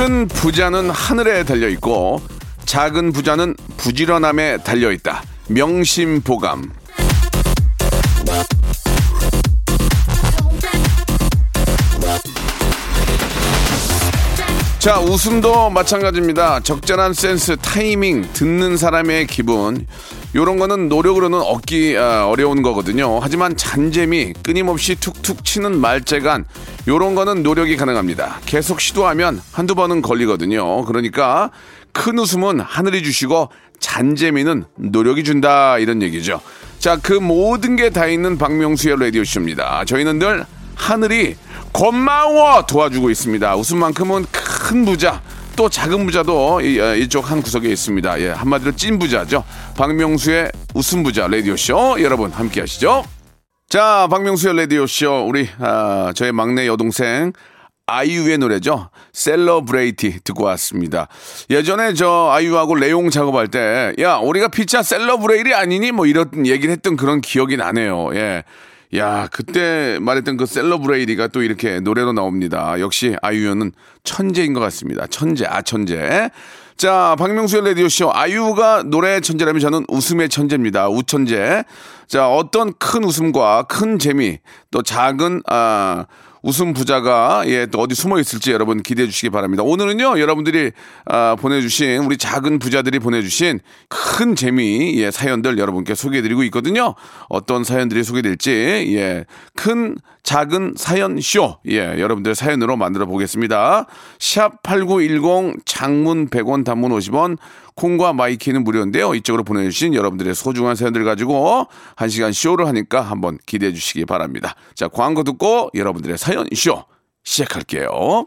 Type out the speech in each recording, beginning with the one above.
큰 부자는 하늘에 달려 있고 작은 부자는 부지런함에 달려 있다 명심보감 자, 웃음도 마찬가지입니다. 적절한 센스, 타이밍, 듣는 사람의 기분. 요런 거는 노력으로는 얻기 아, 어려운 거거든요. 하지만 잔재미, 끊임없이 툭툭 치는 말재간, 요런 거는 노력이 가능합니다. 계속 시도하면 한두 번은 걸리거든요. 그러니까 큰 웃음은 하늘이 주시고 잔재미는 노력이 준다. 이런 얘기죠. 자, 그 모든 게 다 있는 박명수의 라디오쇼입니다. 저희는 늘 하늘이 고마워 도와주고 있습니다. 웃음만큼은 큰 부자 또 작은 부자도 이, 어, 이쪽 한 구석에 있습니다. 예, 한마디로 찐 부자죠. 박명수의 웃음 부자 라디오 쇼 여러분 함께 하시죠. 자, 박명수의 라디오 쇼 우리 아, 저의 막내 여동생 아이유의 노래죠. 셀러브레이티 듣고 왔습니다. 예전에 저 아이유하고 레옹 작업할 때, 야, 우리가 피자 셀러브레이티 아니니? 뭐 이런 얘기를 했던 그런 기억이 나네요. 예. 야, 그때 말했던 그 셀러브레이디가 또 이렇게 노래로 나옵니다. 역시 아이유는 천재인 것 같습니다. 천재, 아, 천재. 자, 박명수의 라디오쇼. 아이유가 노래 천재라면 저는 웃음의 천재입니다. 우천재. 자, 어떤 큰 웃음과 큰 재미, 또 작은, 아, 웃음 부자가 예 또 어디 숨어 있을지 여러분 기대해 주시기 바랍니다. 오늘은요 여러분들이 아, 보내주신 우리 작은 부자들이 보내주신 큰 재미 예 사연들 여러분께 소개해드리고 있거든요. 어떤 사연들이 소개될지 예큰 작은 사연 쇼 예 여러분들 사연으로 만들어 보겠습니다. 샵 #8910 장문 100원 단문 50원 콩과 마이케이는 무료인데요. 이쪽으로 보내주신 여러분들의 소중한 사연들 가지고 한 시간 쇼를 하니까 한번 기대해 주시기 바랍니다. 자, 광고 듣고 여러분들의 사연 쇼 시작할게요.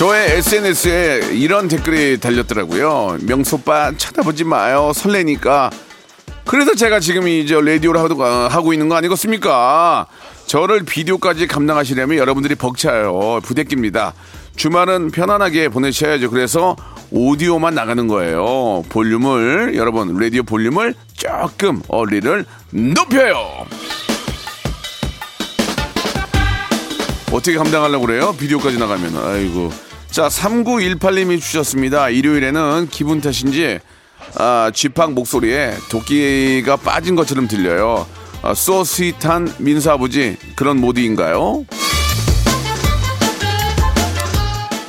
저의 SNS에 이런 댓글이 달렸더라고요. 명소빠 쳐다보지 마요. 설레니까. 그래서 제가 지금 이제 라디오를 하고, 있는 거 아니겠습니까? 저를 비디오까지 감당하시려면 여러분들이 벅차요. 부대끼입니다. 주말은 편안하게 보내셔야죠. 그래서 오디오만 나가는 거예요. 볼륨을, 여러분, 라디오 볼륨을 조금 어리를 높여요. 어떻게 감당하려고 그래요? 비디오까지 나가면. 아이고. 자, 3918님이 주셨습니다. 일요일에는 기분 탓인지, 아, G-Park 목소리에 독기가 빠진 것처럼 들려요. 아, 소 sweet한 민수 아버지, 그런 모드인가요?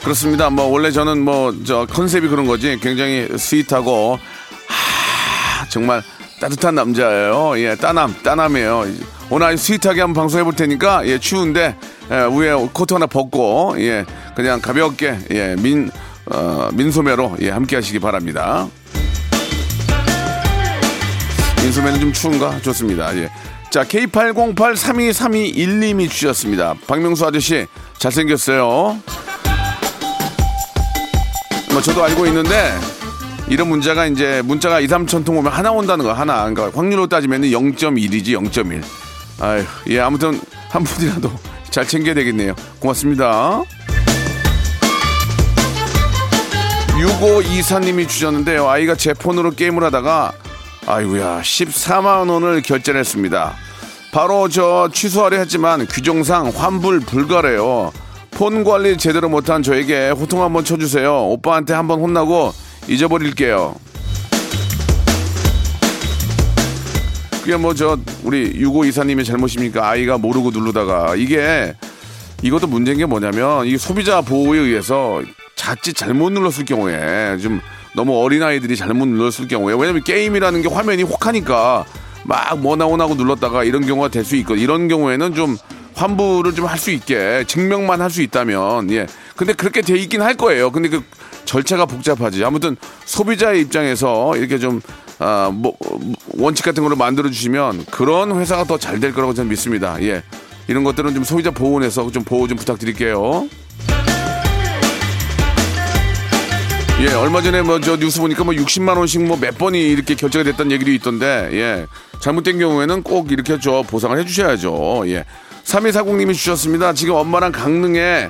그렇습니다. 뭐, 원래 저는 뭐, 저, 컨셉이 그런 거지. 굉장히 sweet하고, 하, 정말 따뜻한 남자예요. 예, 따남, 따남이에요. 오늘 아주 스윗하게 한번 방송해 볼 테니까, 예, 추운데, 예, 위에 코트 하나 벗고, 예, 그냥 가볍게, 예, 민, 어, 민소매로, 예, 함께 하시기 바랍니다. 민소매는 좀 추운가? 좋습니다. 예. 자, K80832321님이 주셨습니다. 박명수 아저씨, 잘생겼어요. 뭐, 저도 알고 있는데, 이런 문자가 이제 문자가 2, 3천 통 오면 하나 온다는 거 하나. 그러니까 확률로 따지면 0.1이지 0.1. 아유, 예, 아무튼 한 분이라도 잘 챙겨야 되겠네요. 고맙습니다. 6524님이 주셨는데요. 아이가 제 폰으로 게임을 하다가 아이고야 14만 원을 결제했습니다. 바로 저 취소하려 했지만 규정상 환불 불가래요. 폰 관리 제대로 못한 저에게 호통 한번 쳐주세요. 오빠한테 한번 혼나고 잊어버릴게요. 그게 뭐 저 우리 유고 이사님의 잘못입니까? 아이가 모르고 누르다가. 이게 이것도 문제인 게 뭐냐면 이 소비자 보호에 의해서 자칫 잘못 눌렀을 경우에 좀 너무 어린 아이들이 잘못 눌렀을 경우에 왜냐면 게임이라는 게 화면이 혹하니까 막 뭐 나오나고 눌렀다가 이런 경우가 될 수 있고 이런 경우에는 좀 환불을 좀 할 수 있게 증명만 할 수 있다면 예. 근데 그렇게 돼 있긴 할 거예요. 근데 그 절차가 복잡하지. 아무튼 소비자의 입장에서 이렇게 좀 아, 뭐, 원칙 같은 거를 만들어 주시면 그런 회사가 더 잘 될 거라고 저는 믿습니다. 예. 이런 것들은 좀 소비자 보호원에서 좀 보호 좀 부탁드릴게요. 예, 얼마 전에 뭐 저 뉴스 보니까 뭐 60만 원씩 뭐 몇 번이 이렇게 결제가 됐다는 얘기도 있던데, 예. 잘못된 경우에는 꼭 이렇게 저 보상을 해 주셔야죠. 예. 3240님이 주셨습니다. 지금 엄마랑 강릉에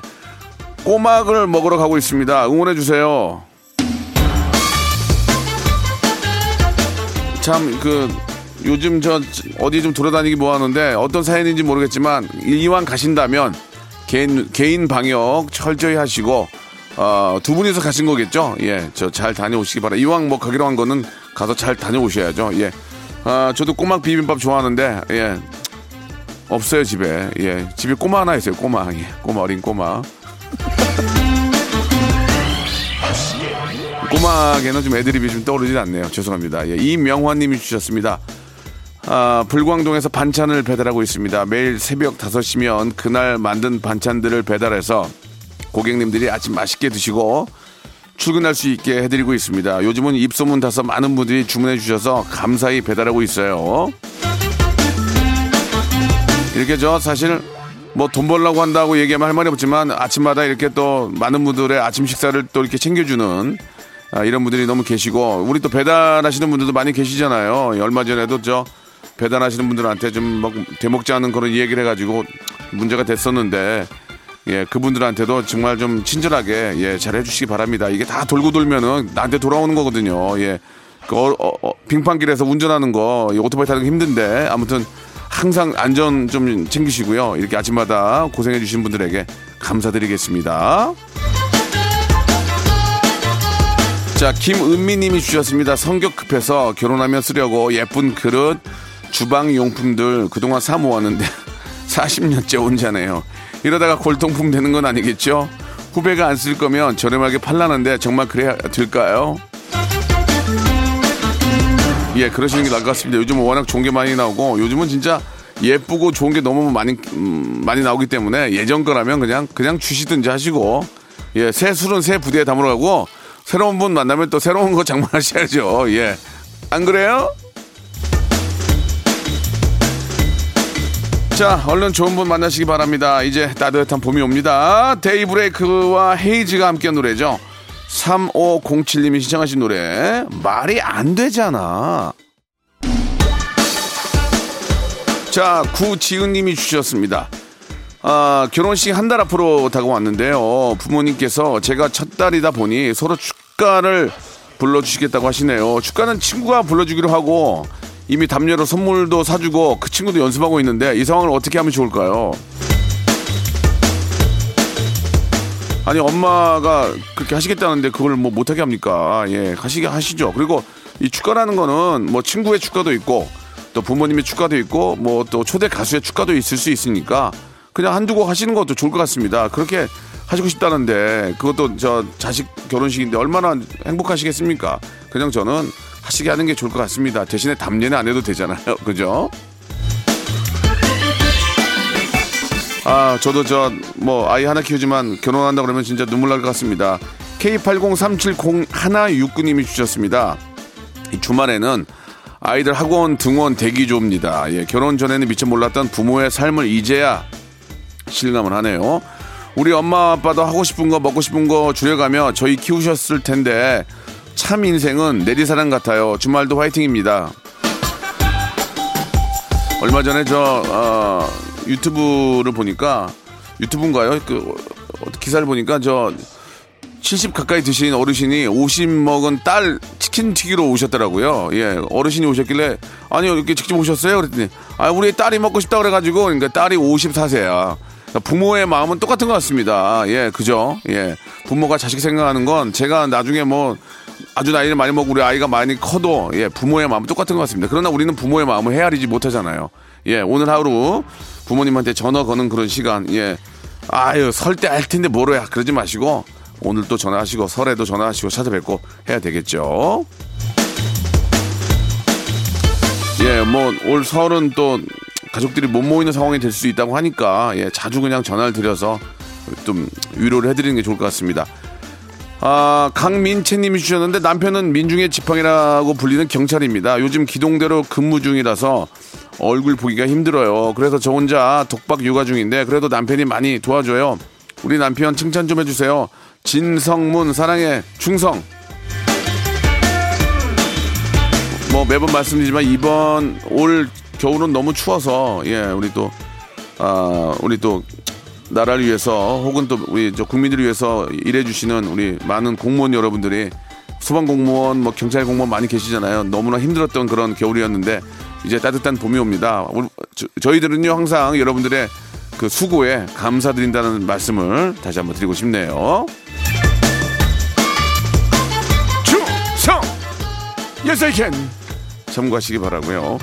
꼬막을 먹으러 가고 있습니다. 응원해 주세요. 참 그 요즘 저 어디 좀 돌아다니기 뭐 하는데 어떤 사연인지 모르겠지만 이왕 가신다면 개인 개인 방역 철저히 하시고 어, 두 분이서 가신 거겠죠? 예, 저 잘 다녀오시기 바라. 이왕 뭐 가기로 한 거는 가서 잘 다녀오셔야죠. 예, 아 저도 꼬막 비빔밥 좋아하는데 예 없어요 집에. 예, 집에 꼬마 하나 있어요. 꼬마, 예, 꼬마 어린 꼬마. 꼬막에는 좀 애드립이 좀 떠오르질 않네요. 죄송합니다. 예, 이명환님이 주셨습니다. 아, 불광동에서 반찬을 배달하고 있습니다. 매일 새벽 5시면 그날 만든 반찬들을 배달해서 고객님들이 아침 맛있게 드시고 출근할 수 있게 해드리고 있습니다. 요즘은 입소문 타서 많은 분들이 주문해 주셔서 감사히 배달하고 있어요. 이렇게 저 사실 뭐 돈 벌려고 한다고 얘기하면 할 말이 없지만 아침마다 이렇게 또 많은 분들의 아침 식사를 또 이렇게 챙겨주는 아, 이런 분들이 너무 계시고 우리 또 배달하시는 분들도 많이 계시잖아요. 얼마 전에도 저 배달하시는 분들한테 좀 막 대먹지 않은 그런 얘기를 해가지고 문제가 됐었는데 예 그분들한테도 정말 좀 친절하게 예 잘 해주시기 바랍니다. 이게 다 돌고 돌면은 나한테 돌아오는 거거든요. 예. 그 어, 어, 어, 빙판길에서 운전하는 거이 오토바이 타는 거 힘든데 아무튼 항상 안전 좀 챙기시고요. 이렇게 아침마다 고생해 주신 분들에게 감사드리겠습니다. 자, 김은미 님이 주셨습니다. 성격 급해서 결혼하면 쓰려고 예쁜 그릇, 주방 용품들 그동안 사 모았는데 40년째 혼자네요. 이러다가 골동품 되는 건 아니겠죠? 후배가 안 쓸 거면 저렴하게 팔라는데 정말 그래야 될까요? 예, 그러시는 게 나을 것 같습니다. 요즘은 워낙 좋은 게 많이 나오고 요즘은 진짜 예쁘고 좋은 게 너무 많이 음, 많이 나오기 때문에 예전 거라면 그냥 그냥 주시든지 하시고 예, 새 술은 새 부대에 담으러 가고 새로운 분 만나면 또 새로운 거 장만하셔야죠. 예. 안 그래요? 자, 얼른 좋은 분 만나시기 바랍니다. 이제 따뜻한 봄이 옵니다. 데이브레이크와 헤이즈가 함께한 노래죠. 3507님이 시청하신 노래. 말이 안 되잖아. 자, 구지은님이 주셨습니다. 아, 결혼식 한 달 앞으로 다가왔는데요. 부모님께서 제가 첫 딸이다 보니 서로 축 가를 불러주시겠다고 하시네요. 축가는 친구가 불러주기로 하고 이미 담요로 선물도 사주고 그 친구도 연습하고 있는데 이 상황을 어떻게 하면 좋을까요? 아니 엄마가 그렇게 하시겠다는데 그걸 뭐 못하게 합니까? 예, 하시게 하시죠. 그리고 이 축가라는 거는 뭐 친구의 축가도 있고 또 부모님의 축가도 있고 뭐 또 초대 가수의 축가도 있을 수 있으니까 그냥 한두 곡 하시는 것도 좋을 것 같습니다. 그렇게 하시고 싶다는데 그것도 저 자식 결혼식인데 얼마나 행복하시겠습니까? 그냥 저는 하시게 하는 게 좋을 것 같습니다. 대신에 담례는 안 해도 되잖아요. 그죠? 아, 저도 저 뭐 아이 하나 키우지만 결혼한다 그러면 진짜 눈물 날 것 같습니다. K80370169님이 주셨습니다. 이 주말에는 아이들 학원 등원 대기 조입니다. 예, 결혼 전에는 미처 몰랐던 부모의 삶을 이제야 실감을 하네요. 우리 엄마 아빠도 하고 싶은 거 먹고 싶은 거 줄여가며 저희 키우셨을 텐데 참 인생은 내리사랑 같아요. 주말도 화이팅입니다. 얼마 전에 저 어, 유튜브를 보니까 유튜브인가요? 그 어, 기사를 보니까 저 70 가까이 드신 어르신이 50 먹은 딸 치킨 튀기러 오셨더라고요. 예, 어르신이 오셨길래 아니요 이렇게 직접 오셨어요. 그랬더니 아 우리 딸이 먹고 싶다 그래가지고 그러니까 딸이 54세야. 부모의 마음은 똑같은 것 같습니다. 예, 그죠? 예, 부모가 자식 생각하는 건 제가 나중에 뭐 아주 나이를 많이 먹고 우리 아이가 많이 커도 예, 부모의 마음 똑같은 것 같습니다. 그러나 우리는 부모의 마음을 헤아리지 못하잖아요. 예, 오늘 하루 부모님한테 전화 거는 그런 시간, 예, 아유 설 때 할 텐데 뭐로 야 그러지 마시고 오늘 또 전화하시고 설에도 전화하시고 찾아뵙고 해야 되겠죠. 예, 뭐 올 설은 또 가족들이 못 모이는 상황이 될 수 있다고 하니까 예, 자주 그냥 전화를 드려서 좀 위로를 해드리는 게 좋을 것 같습니다. 아, 강민채님이 주셨는데 남편은 민중의 지팡이라고 불리는 경찰입니다. 요즘 기동대로 근무 중이라서 얼굴 보기가 힘들어요. 그래서 저 혼자 독박 육아 중인데 그래도 남편이 많이 도와줘요. 우리 남편 칭찬 좀 해주세요. 진성문 사랑해 충성. 뭐 매번 말씀드리지만 이번 올 겨울은 너무 추워서 예 우리 또 아, 우리 또 나라를 위해서 혹은 또 우리 저 국민들을 위해서 일해주시는 우리 많은 공무원 여러분들이 소방 공무원, 뭐 경찰 공무원 많이 계시잖아요. 너무나 힘들었던 그런 겨울이었는데 이제 따뜻한 봄이 옵니다. 우리- 저- 저희들은요 항상 여러분들의 그 수고에 감사드린다는 말씀을 다시 한번 드리고 싶네요. 충성 예사이켄 참고하시기 바라고요.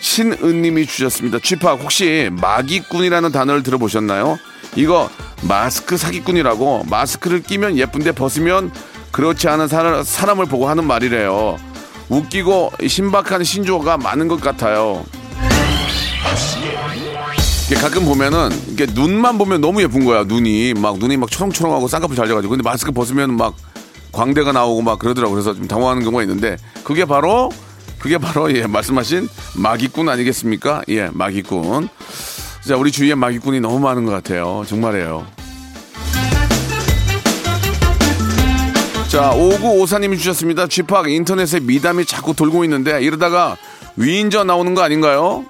신은님이 주셨습니다. 쥐팍 혹시 마기꾼이라는 단어를 들어보셨나요? 이거 마스크 사기꾼이라고 마스크를 끼면 예쁜데 벗으면 그렇지 않은 사람, 사람을 보고 하는 말이래요. 웃기고 신박한 신조어가 많은 것 같아요. 가끔 보면은 이게 눈만 보면 너무 예쁜 거야 눈이 막 눈이 막 초롱초롱하고 쌍꺼풀 잘 돼가지고 근데 마스크 벗으면 막 광대가 나오고 막 그러더라고 그래서 좀 당황하는 경우가 있는데 그게 바로 그게 바로 예 말씀하신 마기꾼 아니겠습니까? 예 마기꾼. 자 우리 주위에 마기꾼이 너무 많은 것 같아요. 정말이에요. 자 5954님이 주셨습니다. 쥐팍 인터넷에 미담이 자꾸 돌고 있는데 이러다가 위인전 나오는 거 아닌가요?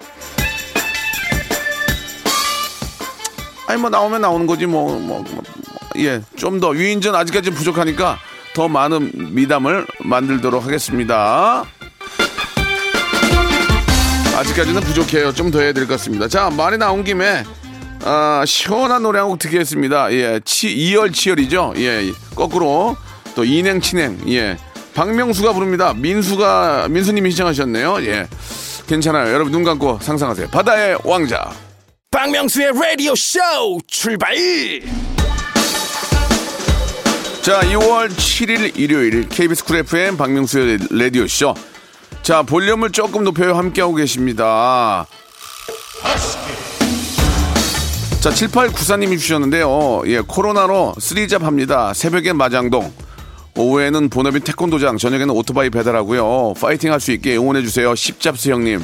아니 뭐 나오면 나오는 거지 뭐 뭐 예 좀 더. 위인전 아직까지 부족하니까 더 많은 미담을 만들도록 하겠습니다. 아직까지는 부족해요. 좀 더 해야 될 것 같습니다. 자 말이 나온 김에 아, 시원한 노래 한 곡 듣겠습니다. 예, 치, 이열치열이죠. 예, 거꾸로 또 인행 친행. 예, 박명수가 부릅니다. 민수가 민수님이 신청하셨네요. 예, 괜찮아요. 여러분 눈 감고 상상하세요. 바다의 왕자. 박명수의 라디오 쇼 출발 자, 2월 7일 일요일 KBS 쿨 FM 박명수의 라디오 쇼. 자, 볼륨을 조금 높여요 함께하고 계십니다. 자, 7894님이 주셨는데요. 예, 코로나로 three job 합니다. 새벽엔 마장동. 오후에는 본업인 태권도장, 저녁에는 오토바이 배달하고요. 파이팅 할 수 있게 응원해주세요. 십잡스 형님.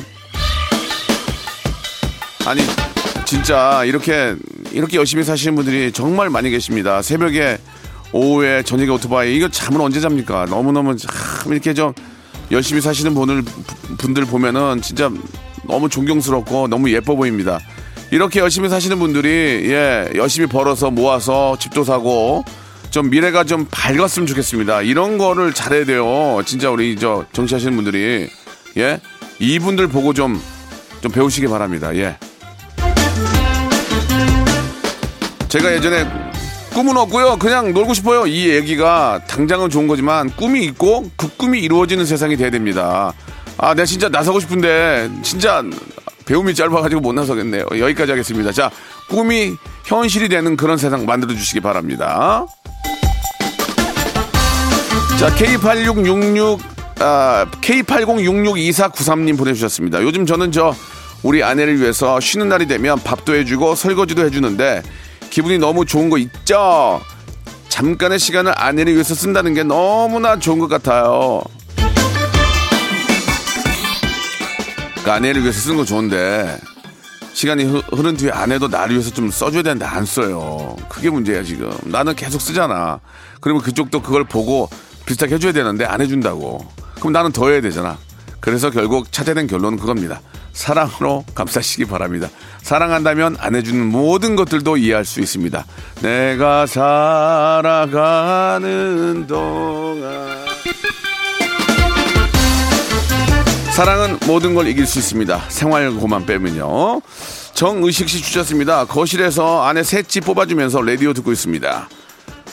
아니, 진짜 이렇게, 이렇게 열심히 사시는 분들이 정말 많이 계십니다. 새벽에, 오후에, 저녁에 오토바이. 이거 잠은 언제 잡니까? 너무너무 참 이렇게 좀 열심히 사시는 분들, 분들 보면은 진짜 너무 존경스럽고 너무 예뻐 보입니다. 이렇게 열심히 사시는 분들이 예 열심히 벌어서 모아서 집도 사고 좀 미래가 좀 밝았으면 좋겠습니다. 이런 거를 잘해야 돼요. 진짜 우리 저 정치하시는 분들이 예 이분들 보고 좀좀 배우시기 바랍니다. 예. 제가 예전에 꿈은 없고요. 그냥 놀고 싶어요. 이 얘기가 당장은 좋은 거지만 꿈이 있고 그 꿈이 이루어지는 세상이 돼야 됩니다. 아, 내가 진짜 나서고 싶은데 진짜 배움이 짧아가지고 못 나서겠네요. 여기까지 하겠습니다. 자, 꿈이 현실이 되는 그런 세상 만들어 주시기 바랍니다. 자, K8666, 아, K80662493님 보내주셨습니다. 요즘 저는 저 우리 아내를 위해서 쉬는 날이 되면 밥도 해주고 설거지도 해주는데 기분이 너무 좋은 거 있죠? 잠깐의 시간을 아내를 위해서 쓴다는 게 너무나 좋은 것 같아요. 그 아내를 위해서 쓰는 건 좋은데 시간이 흐- 흐른 뒤에 아내도 나를 위해서 좀 써줘야 되는데 안 써요. 그게 문제야 지금. 나는 계속 쓰잖아. 그러면 그쪽도 그걸 보고 비슷하게 해줘야 되는데 안 해준다고. 그럼 나는 더 해야 되잖아. 그래서 결국 찾아낸 결론은 그겁니다. 사랑으로 감싸시기 바랍니다. 사랑한다면 안 해주는 모든 것들도 이해할 수 있습니다. 내가 살아가는 동안 사랑은 모든 걸 이길 수 있습니다. 생활고만 빼면요. 정의식 씨 주셨습니다. 거실에서 아내 셋째 뽑아주면서 라디오 듣고 있습니다.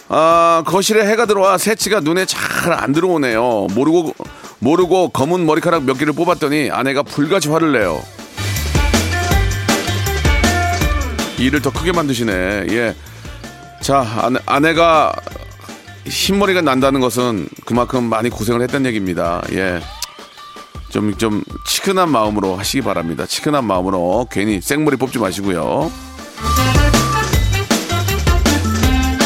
아, 거실에 해가 들어와 새치가 눈에 잘 안 들어오네요. 모르고, 모르고 검은 머리카락 몇 개를 뽑았더니 아내가 불같이 화를 내요. 일을 더 크게 만드시네. 예. 자, 아내, 아내가 흰머리가 난다는 것은 그만큼 많이 고생을 했다는 얘기입니다. 예. 좀, 좀, 치근한 마음으로 하시기 바랍니다. 치근한 마음으로 괜히 생머리 뽑지 마시고요.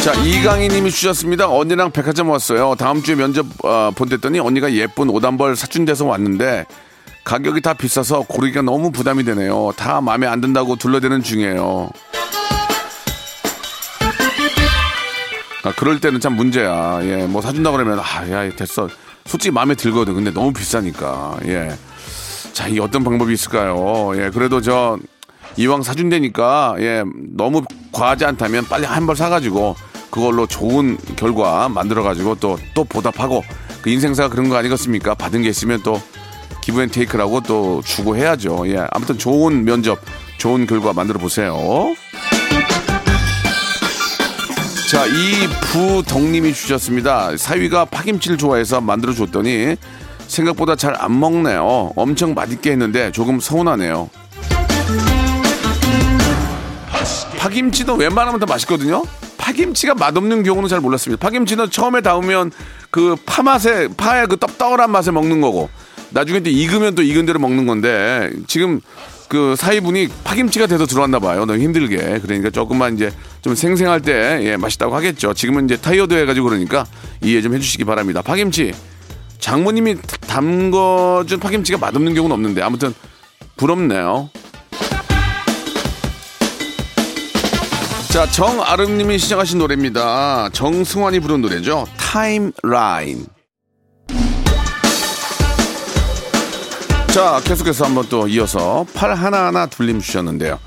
자, 이강희 님이 주셨습니다. 언니랑 백화점 왔어요. 다음 주에 면접 어, 본댔더니 언니가 예쁜 옷 한 벌 사준 데서 왔는데 가격이 다 비싸서 고르기가 너무 부담이 되네요. 다 마음에 안 든다고 둘러대는 중이에요. 아, 그럴 때는 참 문제야. 예, 뭐 사준다 그러면 아, 야, 됐어. 솔직히 마음에 들거든. 근데 너무 비싸니까. 예. 자, 이 어떤 방법이 있을까요? 예, 그래도 저 이왕 사준다니까 예, 너무 과하지 않다면 빨리 한 벌 사가지고 그걸로 좋은 결과 만들어가지고 또 또 보답하고 그 인생사가 그런 거 아니겠습니까? 받은 게 있으면 또 give and take라고 또 주고 해야죠. 예, 아무튼 좋은 면접, 좋은 결과 만들어 보세요. 자, 이부덕님이 주셨습니다. 사위가 파김치를 좋아해서 만들어 줬더니 생각보다 잘 안 먹네요. 엄청 맛있게 했는데 조금 서운하네요. 파김치도 웬만하면 더 맛있거든요. 파김치가 맛없는 경우는 잘 몰랐습니다. 파김치는 처음에 닿으면 그 파 맛에 파의 그 떡떡한 맛에 먹는 거고 나중에 또 익으면 또 익은 대로 먹는 건데 지금 그 사위분이 파김치가 돼서 들어왔나 봐요. 너무 힘들게. 그러니까 조금만 이제 좀 생생할 때 예, 맛있다고 하겠죠. 지금은 이제 타이어드 해가지고 그러니까 이해 좀 해주시기 바랍니다. 파김치 장모님이 담궈준 파김치가 맛없는 경우는 없는데 아무튼 부럽네요. 자, 정아름님이 시작하신 노래입니다. 정승환이 부른 노래죠. 타임라인. 자, 계속해서 한번 또 이어서 팔 하나하나 둘림 주셨는데요.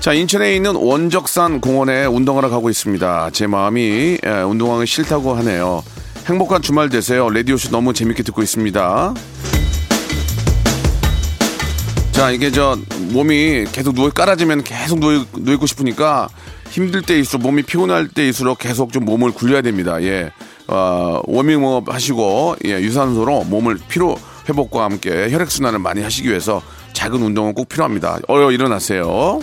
자, 인천에 있는 원적산 공원에 운동하러 가고 있습니다. 제 마음이 예, 운동하기 싫다고 하네요. 행복한 주말 되세요. 레디오쇼 너무 재밌게 듣고 있습니다. 자, 이게 저 몸이 계속 누워 깔아지면 계속 누워, 누워 있고 싶으니까 힘들 때일수록 몸이 피곤할 때일수록 계속 좀 몸을 굴려야 됩니다. 예. 어, 워밍업 하시고 예, 유산소로 몸을 피로 회복과 함께 혈액 순환을 많이 하시기 위해서 작은 운동은 꼭 필요합니다. 어여 일어나세요.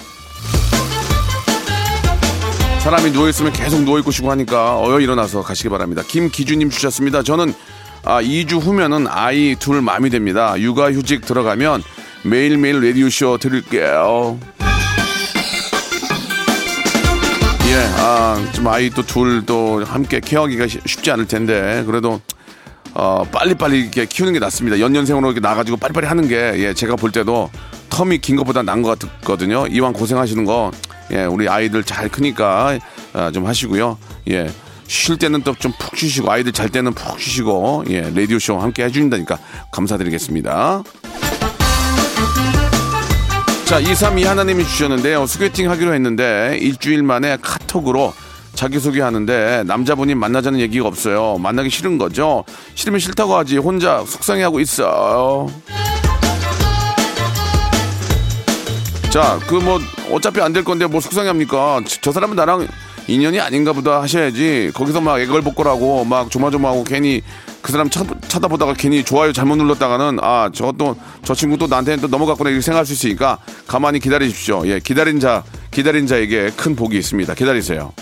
사람이 누워 있으면 계속 누워 있고 싶고 하니까 어여 일어나서 가시기 바랍니다. 김기주님 주셨습니다. 저는 아, 2주 후면은 아이 둘 맘이 됩니다. 육아 휴직 들어가면 매일매일 라디오쇼 드릴게요. 예, 아, 좀 아이 또 둘 또 함께 케어하기가 쉽지 않을 텐데, 그래도, 어, 빨리빨리 이렇게 키우는 게 낫습니다. 연년생으로 이렇게 나가지고 빨리빨리 하는 게, 예, 제가 볼 때도 텀이 긴 것보다 나은 것 같거든요. 이왕 고생하시는 거, 예, 우리 아이들 잘 크니까, 아, 좀 하시고요. 예. 쉴 때는 또 좀 푹 쉬시고, 아이들 잘 때는 푹 쉬시고, 예, 라디오쇼 함께 해주신다니까 감사드리겠습니다. 자, 232 하나님이 주셨는데요. 소개팅 하기로 했는데 일주일 만에 카톡으로 자기소개 하는데 남자분이 만나자는 얘기가 없어요. 만나기 싫은 거죠. 싫으면 싫다고 하지. 혼자 속상해하고 있어요. 자, 그 뭐 어차피 안 될 건데 뭐 속상해합니까? 저, 저 사람은 나랑 인연이 아닌가 보다 하셔야지. 거기서 막 애걸복걸하고 막 조마조마하고 괜히 그 사람 쳐, 쳐다보다가 괜히 좋아요 잘못 눌렀다가는 아 저것도 저 친구 또 나한테 또 넘어갔구나 이렇게 생각할 수 있으니까 가만히 기다리십시오. 예, 기다린 자 기다린 자에게 큰 복이 있습니다. 기다리세요.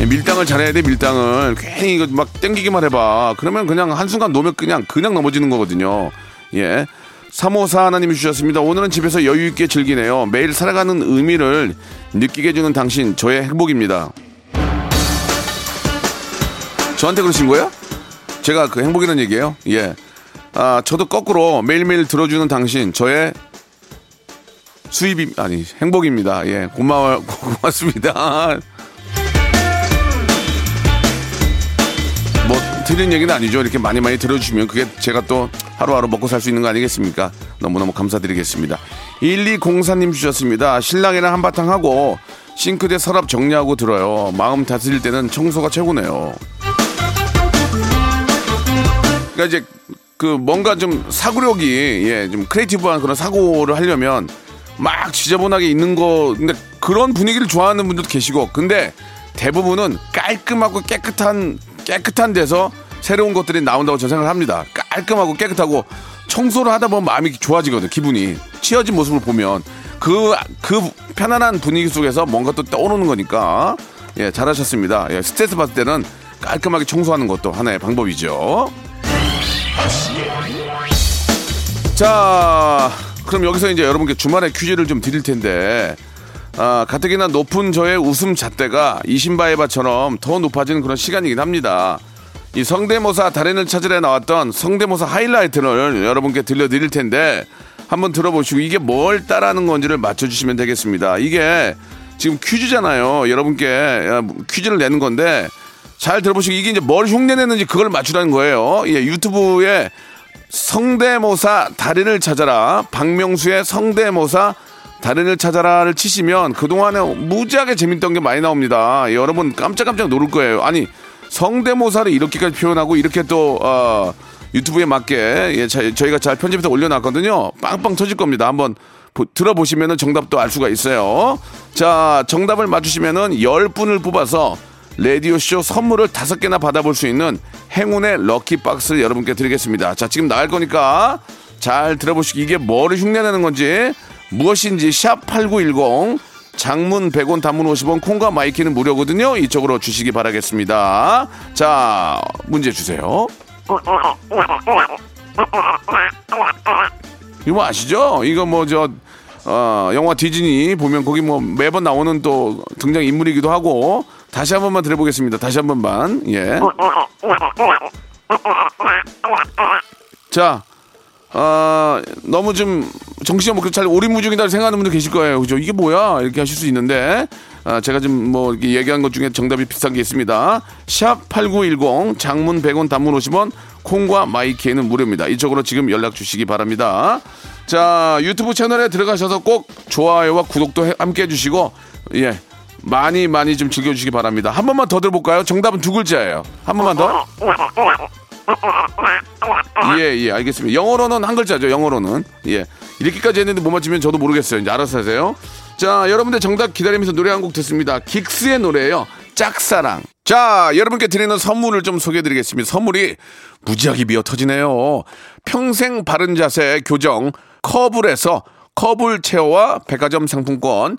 예, 밀당을 잘해야 돼 밀당을 괜히 이거 막 땡기기만 해봐. 그러면 그냥 한 순간 놓으면 그냥 그냥 넘어지는 거거든요. 예. 354 하나님이 주셨습니다. 오늘은 집에서 여유 있게 즐기네요. 매일 살아가는 의미를 느끼게 해주는 당신 저의 행복입니다. 저한테 그러신 거예요? 제가 그 행복이라는 얘기예요. 예. 아, 저도 거꾸로 매일매일 들어주는 당신 저의 수입이 아니 행복입니다. 예, 고마워 고맙습니다. 뭐 드리는 얘기는 아니죠. 이렇게 많이 많이 들어주시면 그게 제가 또 하루하루 먹고 살 수 있는 거 아니겠습니까? 너무너무 감사드리겠습니다. 1204님 주셨습니다. 신랑이랑 한바탕 하고 싱크대 서랍 정리하고 들어요. 마음 다스릴 때는 청소가 최고네요. 그러니까 이제 그 뭔가 좀 사고력이 예, 좀 creative한 그런 사고를 하려면 막 지저분하게 있는 거 근데 그런 분위기를 좋아하는 분들도 계시고 근데 대부분은 깔끔하고 깨끗한 깨끗한 데서 새로운 것들이 나온다고 저는 생각을 합니다. 깔끔하고 깨끗하고 청소를 하다 보면 마음이 좋아지거든 기분이 치워진 모습을 보면 그그 편안한 분위기 속에서 뭔가 또 떠오르는 거니까 예 잘하셨습니다. 예, 스트레스 받을 때는 깔끔하게 청소하는 것도 하나의 방법이죠. 자, 그럼 여기서 이제 여러분께 주말에 퀴즈를 좀 드릴 텐데, 아, 가뜩이나 높은 저의 웃음 잣대가 이신바에바처럼 더 높아지는 그런 시간이긴 합니다. 이 성대모사 달인을 찾으러 나왔던 성대모사 하이라이트를 여러분께 들려드릴 텐데, 한번 들어보시고 이게 뭘 따라하는 건지를 맞춰주시면 되겠습니다. 이게 지금 퀴즈잖아요. 여러분께 아, 퀴즈를 내는 건데, 잘 들어보시고 이게 이제 뭘 흉내내는지 그걸 맞추라는 거예요. 예, 유튜브에 성대모사 달인을 찾아라. 박명수의 성대모사 달인을 찾아라를 치시면 그동안에 무지하게 재밌던 게 많이 나옵니다. 예, 여러분 깜짝깜짝 놀랄 거예요. 아니, 성대모사를 이렇게까지 표현하고 이렇게 또, 어, 유튜브에 맞게 예, 자- 저희가 잘 편집해서 올려놨거든요. 빵빵 터질 겁니다. 한번 보- 들어보시면 정답도 알 수가 있어요. 자, 정답을 맞추시면은 10분을 뽑아서 라디오쇼 선물을 다섯 개나 받아볼 수 있는 행운의 lucky box를 여러분께 드리겠습니다. 자, 지금 나갈 거니까 잘 들어보시고 이게 뭐를 흉내내는 건지 무엇인지 샵8910 장문 100원 단문 50원 콩과 마이키는 무료거든요. 이쪽으로 주시기 바라겠습니다. 자, 문제 주세요. 이거 뭐 아시죠? 이거 뭐저 어, 영화 디즈니 보면 거기 뭐 매번 나오는 또 등장 인물이기도 하고 다시 한 번만 들어보겠습니다. 다시 한 번만. 예. 자, 어, 너무 좀 정신이 없고 잘 오리무중이다 생각하는 분들 계실 거예요. 그죠? 이게 뭐야? 이렇게 하실 수 있는데, 아, 제가 좀뭐 이렇게 얘기한 것 중에 정답이 비슷한 게 있습니다. 샵 8910, 장문 100원, 단문 50원, 콩과 마이키에는 무료입니다. 이쪽으로 지금 연락 주시기 바랍니다. 자, 유튜브 채널에 들어가셔서 꼭 좋아요와 구독도 해- 함께 해주시고, 예. 많이 많이 좀 즐겨주시기 바랍니다. 한 번만 더 들어볼까요? 정답은 두 글자예요. 한 번만 더. 예, 예, 알겠습니다. 영어로는 한 글자죠, 영어로는. 예. 이렇게까지 했는데 못 맞추면 저도 모르겠어요. 이제 알아서 하세요. 자, 여러분들 정답 기다리면서 노래 한 곡 듣습니다. 긱스의 노래예요 짝사랑. 자, 여러분께 드리는 선물을 좀 소개해 드리겠습니다. 선물이 무지하게 미어 터지네요. 평생 바른 자세 교정 커블에서 커블 체어와 백화점 상품권,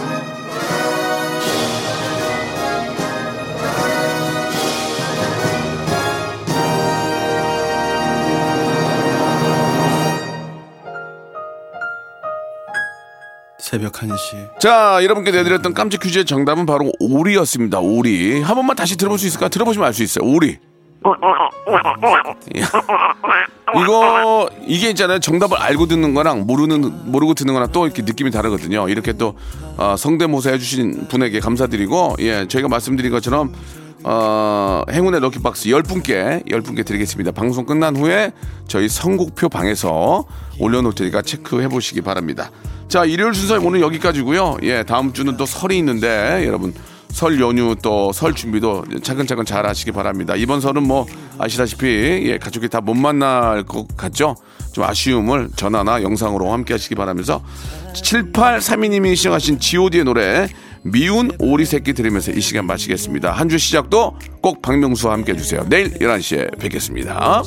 새벽 1시 자, 여러분께 내드렸던 깜짝 퀴즈의 정답은 바로 오리였습니다. 오리. 한 번만 다시 들어볼 수 있을까? 들어보시면 알 수 있어요. 오리. 이거 이게 있잖아요. 정답을 알고 듣는 거랑 모르는 모르고 듣는 거랑 또 이렇게 느낌이 다르거든요. 이렇게 또 어, 성대모사 해주신 분에게 감사드리고 예 저희가 말씀드린 것처럼 어, 행운의 럭키박스 10분께 10분께 드리겠습니다. 방송 끝난 후에 저희 선곡표 방에서 올려놓을 테니까 체크해 보시기 바랍니다. 자 일요일 순서 오늘 여기까지고요. 예 다음 주는 또 설이 있는데 여러분 설 연휴 또 설 준비도 차근차근 잘 하시기 바랍니다. 이번 설은 뭐 아시다시피 예, 가족이 다 못 만날 것 같죠? 좀 아쉬움을 전화나 영상으로 함께 하시기 바라면서 7832님이 시청하신 god의 노래 미운 오리 새끼 들으면서 이 시간 마치겠습니다. 한 주 시작도 꼭 박명수와 함께 해주세요. 내일 11시에 뵙겠습니다.